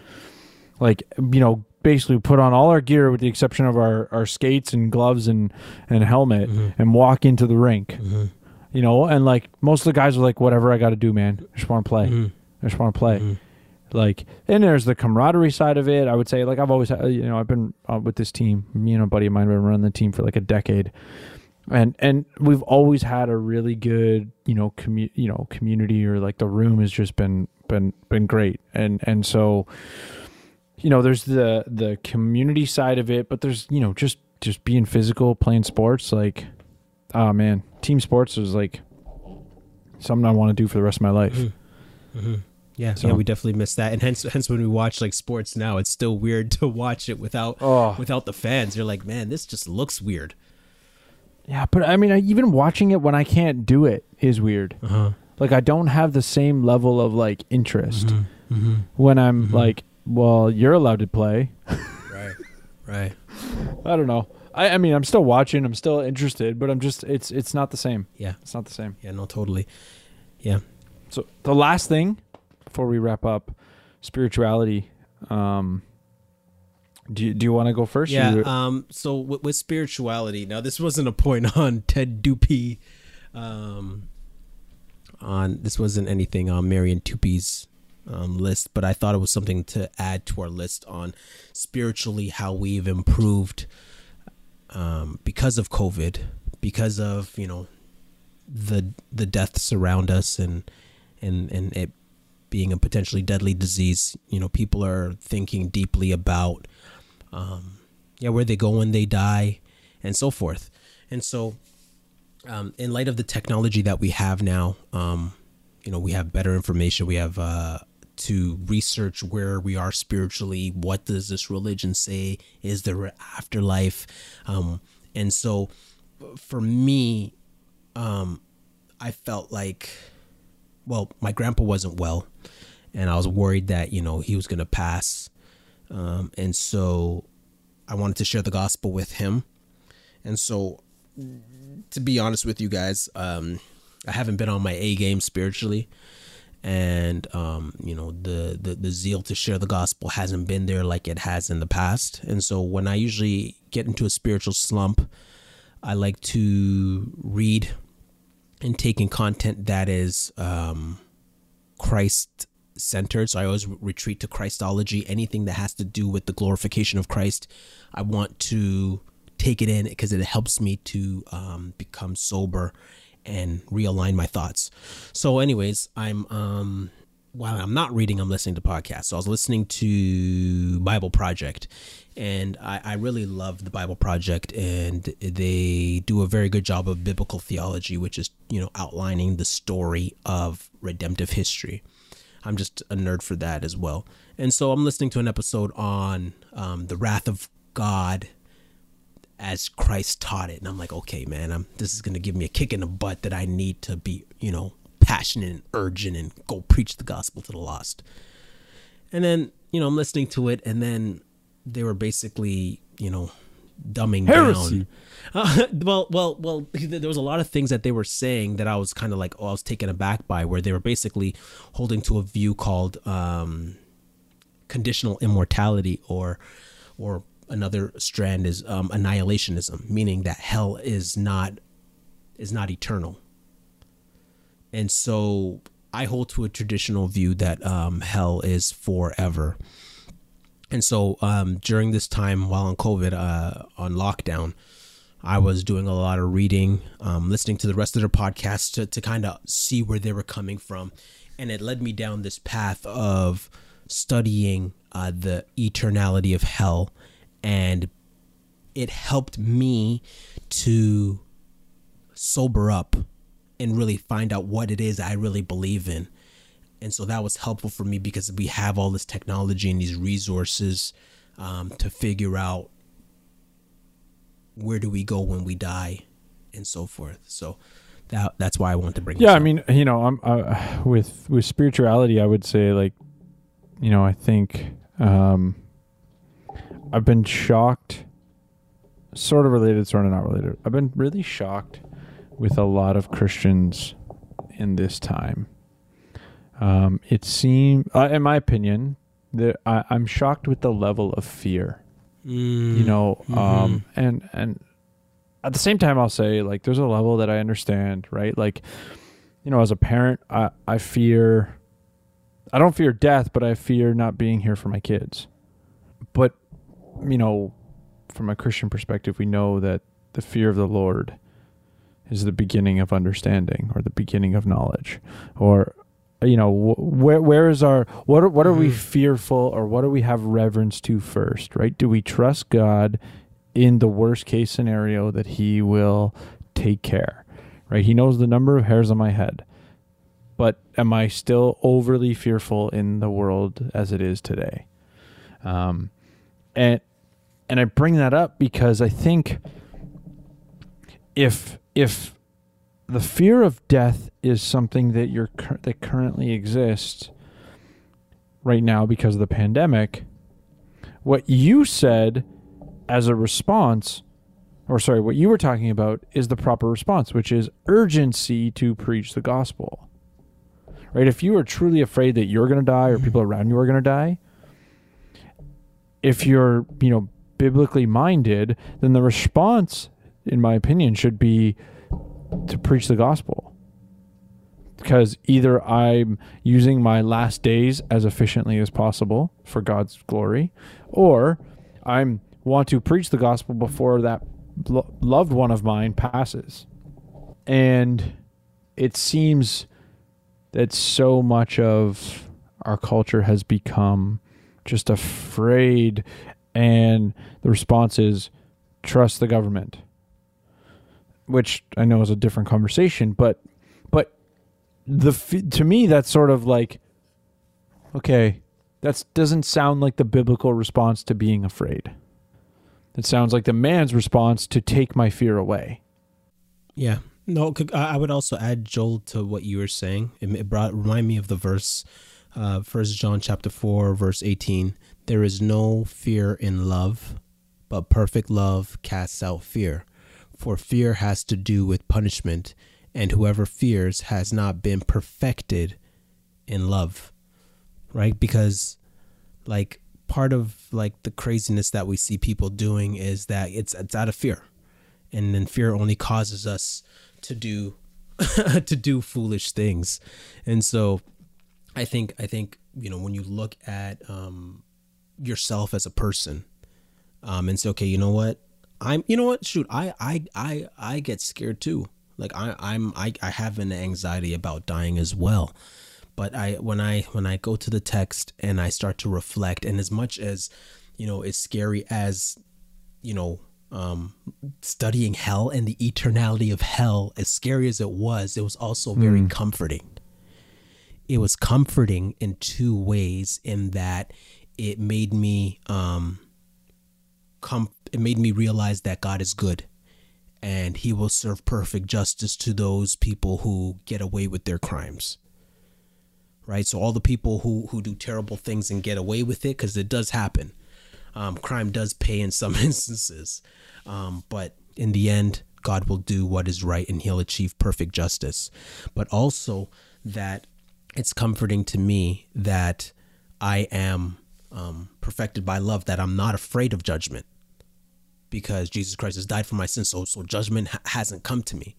Like you know, basically put on all our gear with the exception of our, our skates and gloves and and helmet mm-hmm. and walk into the rink. Mm-hmm. You know, and like most of the guys were like, "Whatever I got to do, man. I just want to play. I just want to play." Like, and there's the camaraderie side of it. I would say, like, I've always, had- you know, I've been uh, with this team. Me and a buddy of mine have been running the team for like a decade, and and we've always had a really good, you know, commu- you know, community or like the room has just been been been great, and and so, you know, there's the the community side of it, but there's you know just just being physical, playing sports, like, oh man, team sports is like something I want to do for the rest of my life. Mm-hmm. Mm-hmm. Yeah, So- yeah, we definitely miss that, and hence, hence when we watch like sports now, it's still weird to watch it without Oh. without the fans. You're like, man, this just looks weird. Yeah, but I mean, I, even watching it when I can't do it is weird. Uh-huh. Like I don't have the same level of like interest Mm-hmm. when I'm like, well, you're allowed to play. Right, right. I don't know. I, I mean, I'm still watching. I'm still interested, but I'm just it's it's not the same. Yeah, It's not the same. yeah, no, totally. Yeah, So the last thing before we wrap up, spirituality. Um, do you, do you want to go first? yeah. Um, so with, with spirituality, now this wasn't a point on Ted Dupe. Um, on this wasn't anything on Marian Tupy's um, list, but I thought it was something to add to our list on spiritually how we've improved um, because of COVID, because of you know the the deaths around us and and and it being a potentially deadly disease. You know, people are thinking deeply about, um, yeah, where they go when they die, and so forth. And so, um, in light of the technology that we have now, um, you know, we have better information. We have uh, to research where we are spiritually. What does this religion say? Is there afterlife? Um, and so, for me, um, I felt like, well, my grandpa wasn't well, and I was worried that you know he was going to pass, um, and so I wanted to share the gospel with him, and so to be honest with you guys, um, I haven't been on my A game spiritually, and um, you know the, the the zeal to share the gospel hasn't been there like it has in the past, and so when I usually get into a spiritual slump, I like to read and take in content that is um, Christ centered. So I always retreat to Christology. Anything that has to do with the glorification of Christ, I want to take it in because it helps me to um, become sober and realign my thoughts. So, anyways, I'm um, while I'm not reading, I'm listening to podcasts. So I was listening to Bible Project, and I, I really love the Bible Project, and they do a very good job of biblical theology, which is you know outlining the story of redemptive history. I'm just a nerd for that as well, and so I'm listening to an episode on um, the wrath of God as Christ taught it, and I'm like, okay, man, I'm this is gonna give me a kick in the butt that I need to be, you know, passionate and urgent and go preach the gospel to the lost. And then, you know, I'm listening to it, and then they were basically, you know, dumbing Heresy. down. Uh, well, well, well. There was a lot of things that they were saying that I was kind of like, oh, I was taken aback by, where they were basically holding to a view called um, conditional immortality, or, or another strand is um, annihilationism, meaning that hell is not is not eternal. And so I hold to a traditional view that um, hell is forever. And so um, during this time while on COVID, uh, on lockdown, I was doing a lot of reading, um, listening to the rest of their podcasts to, to kind of see where they were coming from. And it led me down this path of studying uh, the eternality of hell. And it helped me to sober up and really find out what it is I really believe in. And so that was helpful for me because we have all this technology and these resources um, to figure out where do we go when we die and so forth. So that that's why I want to bring. Yeah, I up. mean, you know, I'm uh, with with spirituality. I would say, like, you know, I think um, I've been shocked, sort of related, sort of not related. I've been really shocked with a lot of Christians in this time. Um, it seemed, uh, in my opinion, that I, I'm shocked with the level of fear. Mm, You know, mhm. um, and and at the same time, I'll say like there's a level that I understand, right? Like, you know, as a parent, I I fear, I don't fear death, but I fear not being here for my kids. But you know, from a Christian perspective, we know that the fear of the Lord is the beginning of understanding or the beginning of knowledge or you know wh- where where is our what are, what are we Mhm. fearful or what do we have reverence to first right? Do we trust god in the worst case scenario that he will take care right? He knows the number of hairs on my head but am i still overly fearful in the world as it is today? Um and and i bring that up because i think if if the fear of death is something that you're that currently exists right now because of the pandemic. What you said as a response or sorry what you were talking about is the proper response which is urgency to preach the gospel. Right? If you are truly afraid that you're going to die or people around you are going to die if you're you know biblically minded then the response in my opinion should be to preach the gospel because either I'm using my last days as efficiently as possible for God's glory, or I'm want to preach the gospel before that lo- loved one of mine passes. And it seems that so much of our culture has become just afraid and the response is trust the government which i know is a different conversation but but the to me that's sort of like okay that doesn't sound like the biblical response to being afraid it sounds like the man's response to take my fear away Yeah. No, I would also add Joel to what you were saying. It, brought remind me of the verse, uh, First John chapter four, verse eighteen. There is no fear in love, but perfect love casts out fear, for fear has to do with punishment, and whoever fears has not been perfected in love, right? Because, like, part of like the craziness that we see people doing is that it's it's out of fear. And then fear only causes us to do to do foolish things. And so i think i think you know when you look at um yourself as a person um and say okay you know what i'm you know what? Shoot i i i i get scared too. Like i i'm i, I have an anxiety about dying as well. But i when i when i go to the text and i start to reflect and as much as you know it's scary as you know um studying hell and the eternality of hell as scary as it was it was also very comforting. It was comforting in two ways in that it made me um com- it made me realize that God is good and he will serve perfect justice to those people who get away with their crimes right? So all the people who who do terrible things and get away with it cuz it does happen. Um, crime does pay in some instances. Um, but in the end god will do what is right and he'll achieve perfect justice. But also that it's comforting to me that i am um, perfected by love that i'm not afraid of judgment because jesus christ has died for my sins so, so judgment ha- hasn't come to me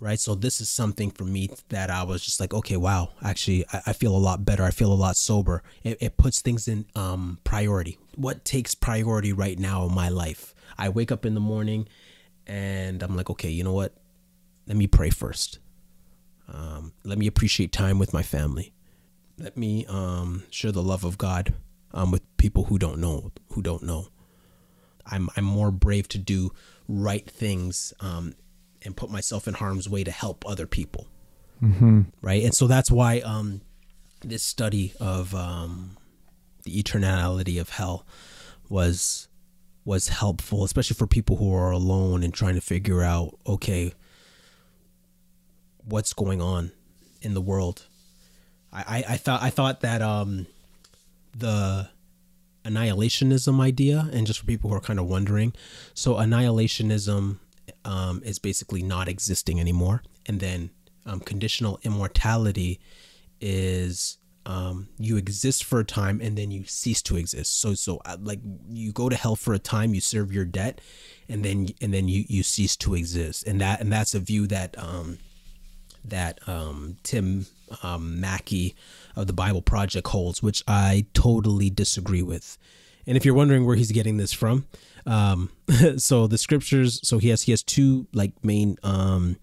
right? So this is something for me that i was just like okay wow actually i, I feel a lot better. I feel a lot sober. It, it puts things in um, priority. What takes priority right now in my life? I wake up in the morning and i'm like okay you know what? Let me pray first. Um, let me appreciate time with my family. Let me um, share the love of god um, with people who don't know who don't know i'm, I'm more brave to do right things um, and put myself in harm's way to help other people. Right? And so that's why um, this study of um, the eternality of hell was was helpful especially for people who are alone and trying to figure out okay what's going on in the world. I i, I thought i thought that um the annihilationism idea and just for people who are kind of wondering so annihilationism um, is basically not existing anymore and then um, conditional immortality is um, you exist for a time and then you cease to exist. So so uh, like you go to hell for a time you serve your debt and then and then you you cease to exist. And that and that's a view that um that um tim um Mackie of the bible project holds which i totally disagree with and if you're wondering where he's getting this from um so the scriptures so he has he has two like main um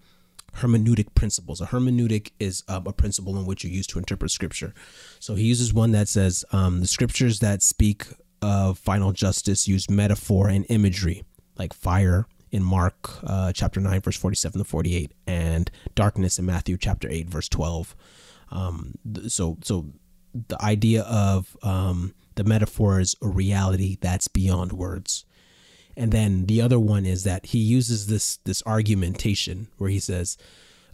hermeneutic principles. A hermeneutic is um, a principle in which you use to interpret scripture. So he uses one that says um, the scriptures that speak of final justice use metaphor and imagery, like fire in Mark uh, chapter 9, verse 47 to 48, and darkness in Matthew chapter 8, verse 12. Um, th- so, so the idea of um, the metaphor is a reality that's beyond words. And then the other one is that he uses this this argumentation where he says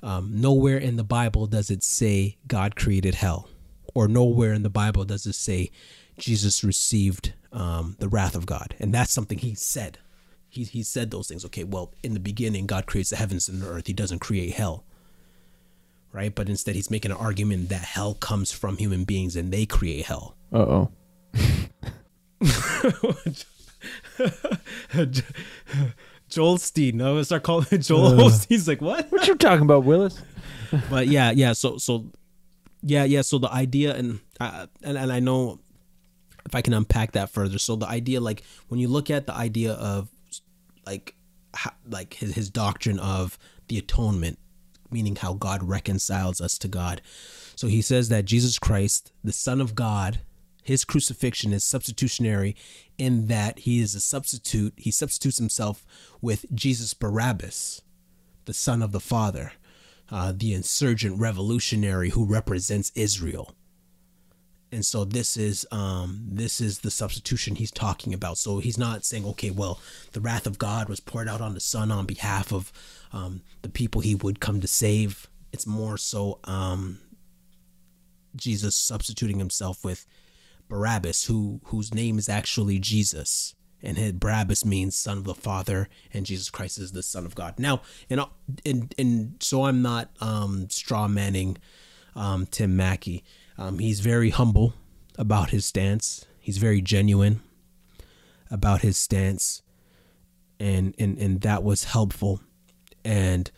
um, nowhere in the bible does it say god created hell or nowhere in the bible does it say jesus received um, the wrath of god. And that's something he said he, he said those things okay well in the beginning god creates the heavens and the earth he doesn't create hell right but instead he's making an argument that hell comes from human beings and they create hell Uh oh. Joel Steen. No, I start calling Joel Osteen's like what? What you talking about, Willis? But yeah, yeah. So so yeah, yeah. So the idea and uh, and and I know if I can unpack that further. So the idea, like when you look at the idea of like ho- like his his doctrine of the atonement meaning how God reconciles us to God. So he says that Jesus Christ, the Son of God, his crucifixion is substitutionary in that he is a substitute. He substitutes himself with Jesus Barabbas, the Son of the Father, uh, the insurgent revolutionary who represents Israel. And so this is um, this is the substitution he's talking about. So he's not saying, okay, well, the wrath of God was poured out on the Son on behalf of um, the people he would come to save. It's more so um, Jesus substituting himself with Barabbas, who whose name is actually Jesus, and his, Barabbas means son of the Father, and Jesus Christ is the Son of God. Now, and and and so I'm not um, straw manning um, Tim Mackie. Um, he's very humble about his stance. He's very genuine about his stance, and and and that was helpful. And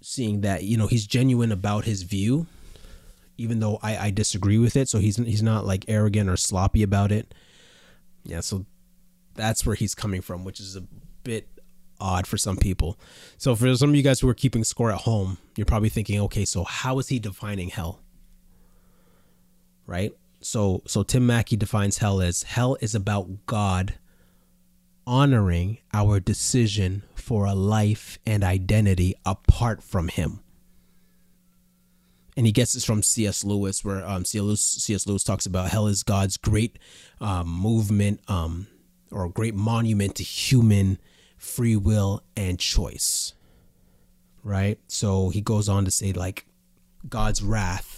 seeing that you know he's genuine about his view even though I, I disagree with it. So he's he's not like arrogant or sloppy about it. Yeah, so that's where he's coming from, which is a bit odd for some people. So for some of you guys who are keeping score at home, you're probably thinking, okay, so how is he defining hell? Right? So so Tim Mackie defines hell as hell is about God honoring our decision for a life and identity apart from him and he gets this from C.S. Lewis, where um, C.S. Lewis talks about hell is God's great um, movement um, or great monument to human free will and choice. Right? So he goes on to say, like, God's wrath,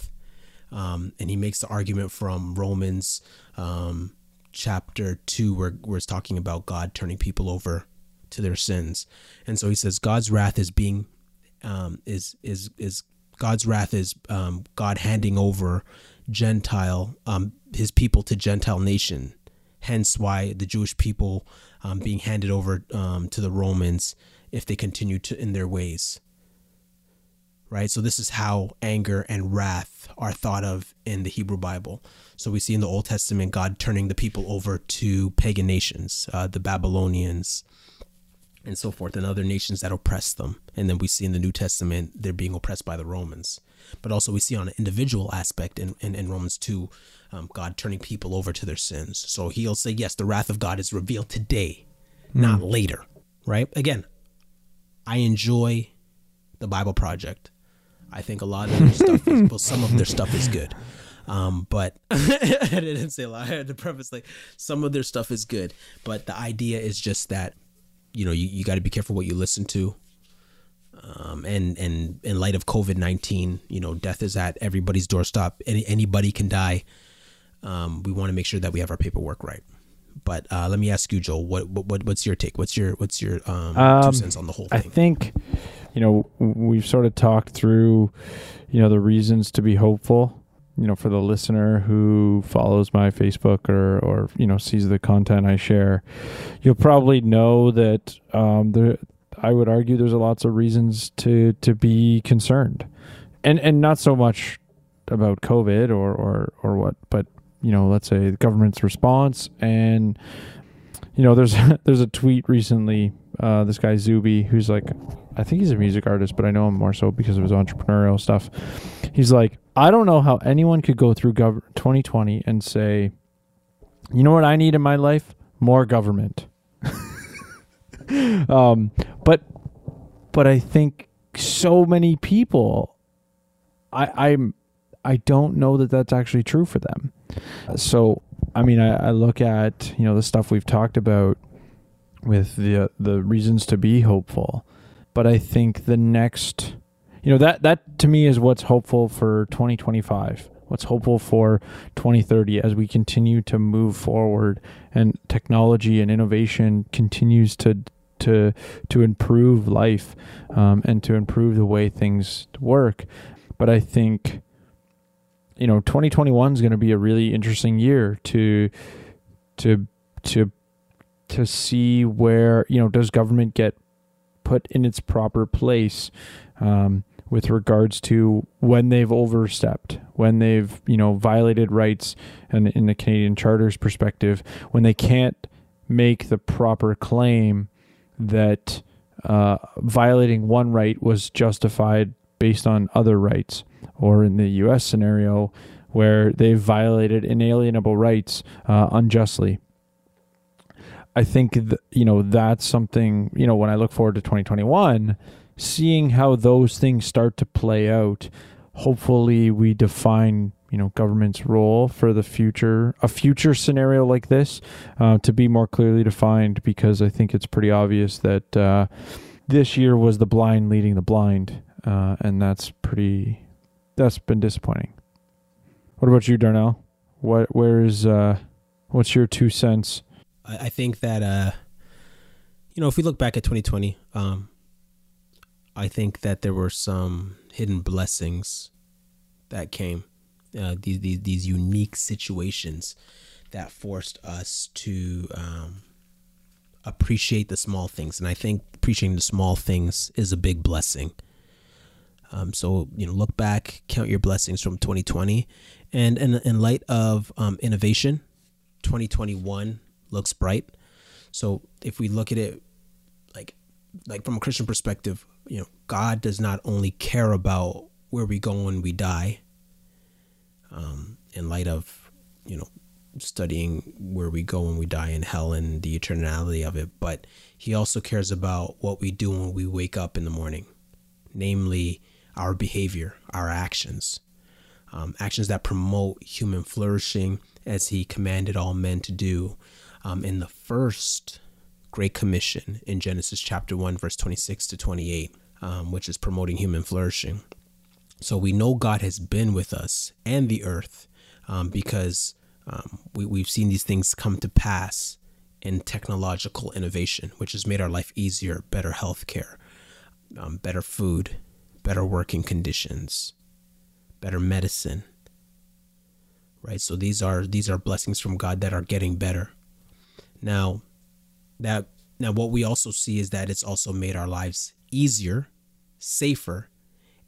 um, and he makes the argument from Romans um, chapter 2, where, where it's talking about God turning people over to their sins. And so he says, God's wrath is being. Um, is is is God's wrath is um, God handing over Gentile, um, his people to Gentile nation. Hence why the Jewish people um, being handed over to the Romans if they continue to in their ways. Right? So this is how anger and wrath are thought of in the Hebrew Bible. So we see in the Old Testament God turning the people over to pagan nations, uh, the Babylonians, and so forth, and other nations that oppress them. And then we see in the New Testament they're being oppressed by the Romans. But also we see on an individual aspect in, in, in Romans 2, um, God turning people over to their sins. So he'll say, yes, the wrath of God is revealed today, mm. not later, right? Again, I enjoy the Bible Project. I think a lot of their stuff is, well, some of their stuff is good. Um, but I didn't say a lot. I had to preface like some of their stuff is good, but the idea is just that you know you, you got to be careful what you listen to um, and and in light of COVID nineteen, you know, death is at everybody's doorstep. Any anybody can die. Um, we want to make sure that we have our paperwork right. But uh, let me ask you, Joel, what, what what's your take? What's your what's your um, um, two cents on the whole thing? I think, you know, we've sort of talked through, you know, the reasons to be hopeful you know, for the listener who follows my Facebook or, or you know sees the content I share, you'll probably know that um, there. I would argue there's lots of reasons to to be concerned, and and not so much about COVID or or or what, but you know, let's say the government's response and you know, there's there's a tweet recently. Uh, this guy Zuby, who's like, I think he's a music artist, but I know him more so because of his entrepreneurial stuff. He's like, I don't know how anyone could go through gov- 2020 and say, you know what I need in my life? More government. um, but but I think so many people, I I'm I don't know that that's actually true for them. So I mean, I, I look at you know the stuff we've talked about with the the reasons to be hopeful, but I think the next, you know, that that to me is what's hopeful for 2025. What's hopeful for 2030 as we continue to move forward and technology and innovation continues to to to improve life um, and to improve the way things work. But I think you know 2021 is going to be a really interesting year to to to to see where you know does government get put in its proper place um, with regards to when they've overstepped, when they've you know violated rights, and in the Canadian Charter's perspective, when they can't make the proper claim that uh, violating one right was justified based on other rights, or in the U.S. scenario where they've violated inalienable rights uh, unjustly. I think th- you know that's something you know when I look forward to 2021, seeing how those things start to play out. Hopefully, we define you know government's role for the future, a future scenario like this, uh, to be more clearly defined. Because I think it's pretty obvious that uh, this year was the blind leading the blind, uh, and that's pretty. That's been disappointing. What about you, Darnell? What where is uh, what's your two cents? I, I think that uh, you know, if we look back at 2020, um, I think that there were some hidden blessings that came. Uh, these, these these unique situations that forced us to um, appreciate the small things, and I think appreciating the small things is a big blessing. Um, so you know, look back, count your blessings from 2020, and in, in light of um, innovation, 2021 looks bright. So if we look at it like like from a Christian perspective, you know, God does not only care about where we go when we die. Um, in light of you know studying where we go when we die in hell and the eternality of it, but He also cares about what we do when we wake up in the morning, namely our behavior, our actions, um, actions that promote human flourishing as He commanded all men to do um, in the first Great Commission in Genesis chapter 1, verse 26 to 28, um, which is promoting human flourishing. So we know God has been with us and the earth um, because um, we, we've seen these things come to pass in technological innovation, which has made our life easier, better healthcare, um, better food, better working conditions, better medicine. Right? So these are these are blessings from God that are getting better. Now, that now what we also see is that it's also made our lives easier, safer,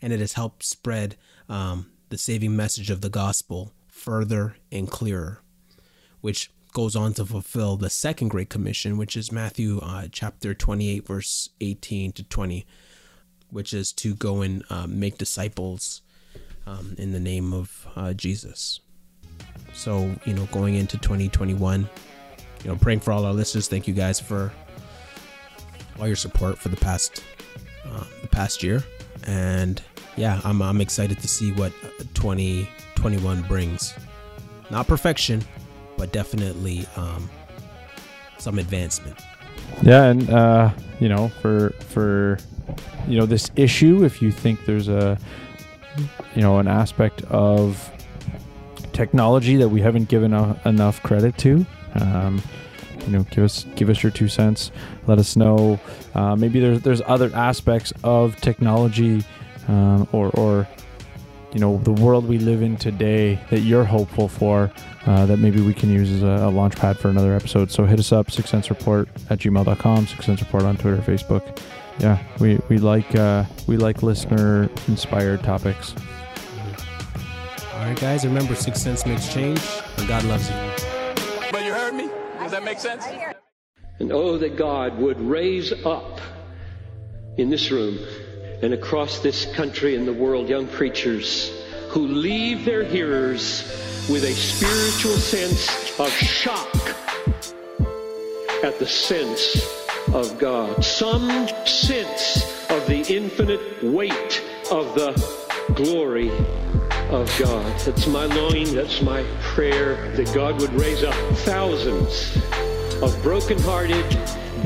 and it has helped spread um, the saving message of the gospel further and clearer, which goes on to fulfill the second great commission, which is Matthew uh, chapter 28, verse 18 to 20, which is to go and uh, make disciples um, in the name of uh, Jesus. So, you know, going into 2021, you know, praying for all our listeners. Thank you guys for all your support for the past uh, the past year, and yeah, I'm I'm excited to see what 2021 brings. Not perfection, but definitely um, some advancement. Yeah, and uh, you know, for for you know this issue, if you think there's a you know an aspect of technology that we haven't given a, enough credit to, um, you know, give us give us your two cents. Let us know. Uh, maybe there's there's other aspects of technology um, or or you know the world we live in today that you're hopeful for uh, that maybe we can use as a, a launch pad for another episode. So hit us up, six cents report at gmail.com, six cents report on Twitter, Facebook. Yeah, we, we like uh, we like listener inspired topics. All right, guys. Remember, six cents makes change, and God loves you. That make sense? And oh, that God would raise up in this room and across this country and the world young preachers who leave their hearers with a spiritual sense of shock at the sense of God. Some sense of the infinite weight of the glory of God. That's my longing, that's my prayer, that God would raise up thousands of broken-hearted,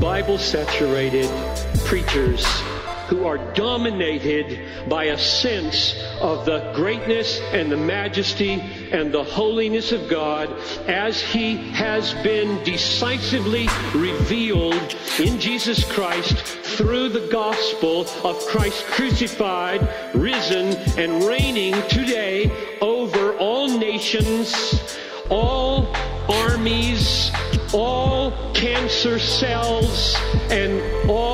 Bible-saturated preachers who are dominated by a sense of the greatness and the majesty and the holiness of God as He has been decisively revealed in Jesus Christ through the gospel of Christ crucified, risen, and reigning today over all nations, all armies, all cancer cells, and all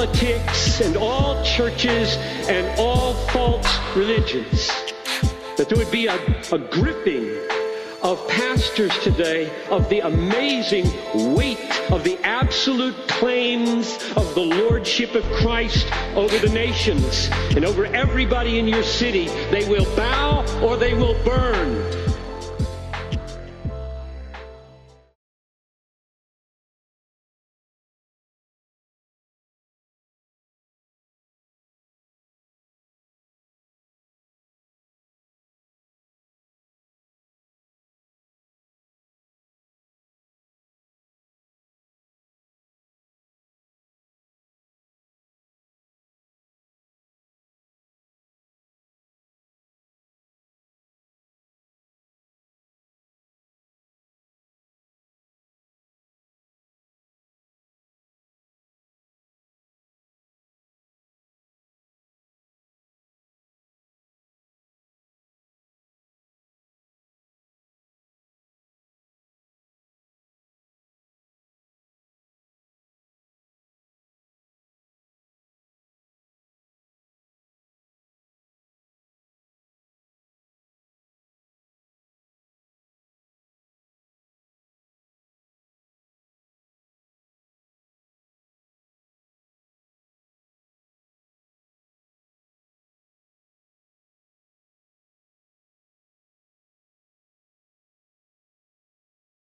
politics and all churches and all false religions. That there would be a, a gripping of pastors today of the amazing weight of the absolute claims of the Lordship of Christ over the nations and over everybody in your city. They will bow or they will burn.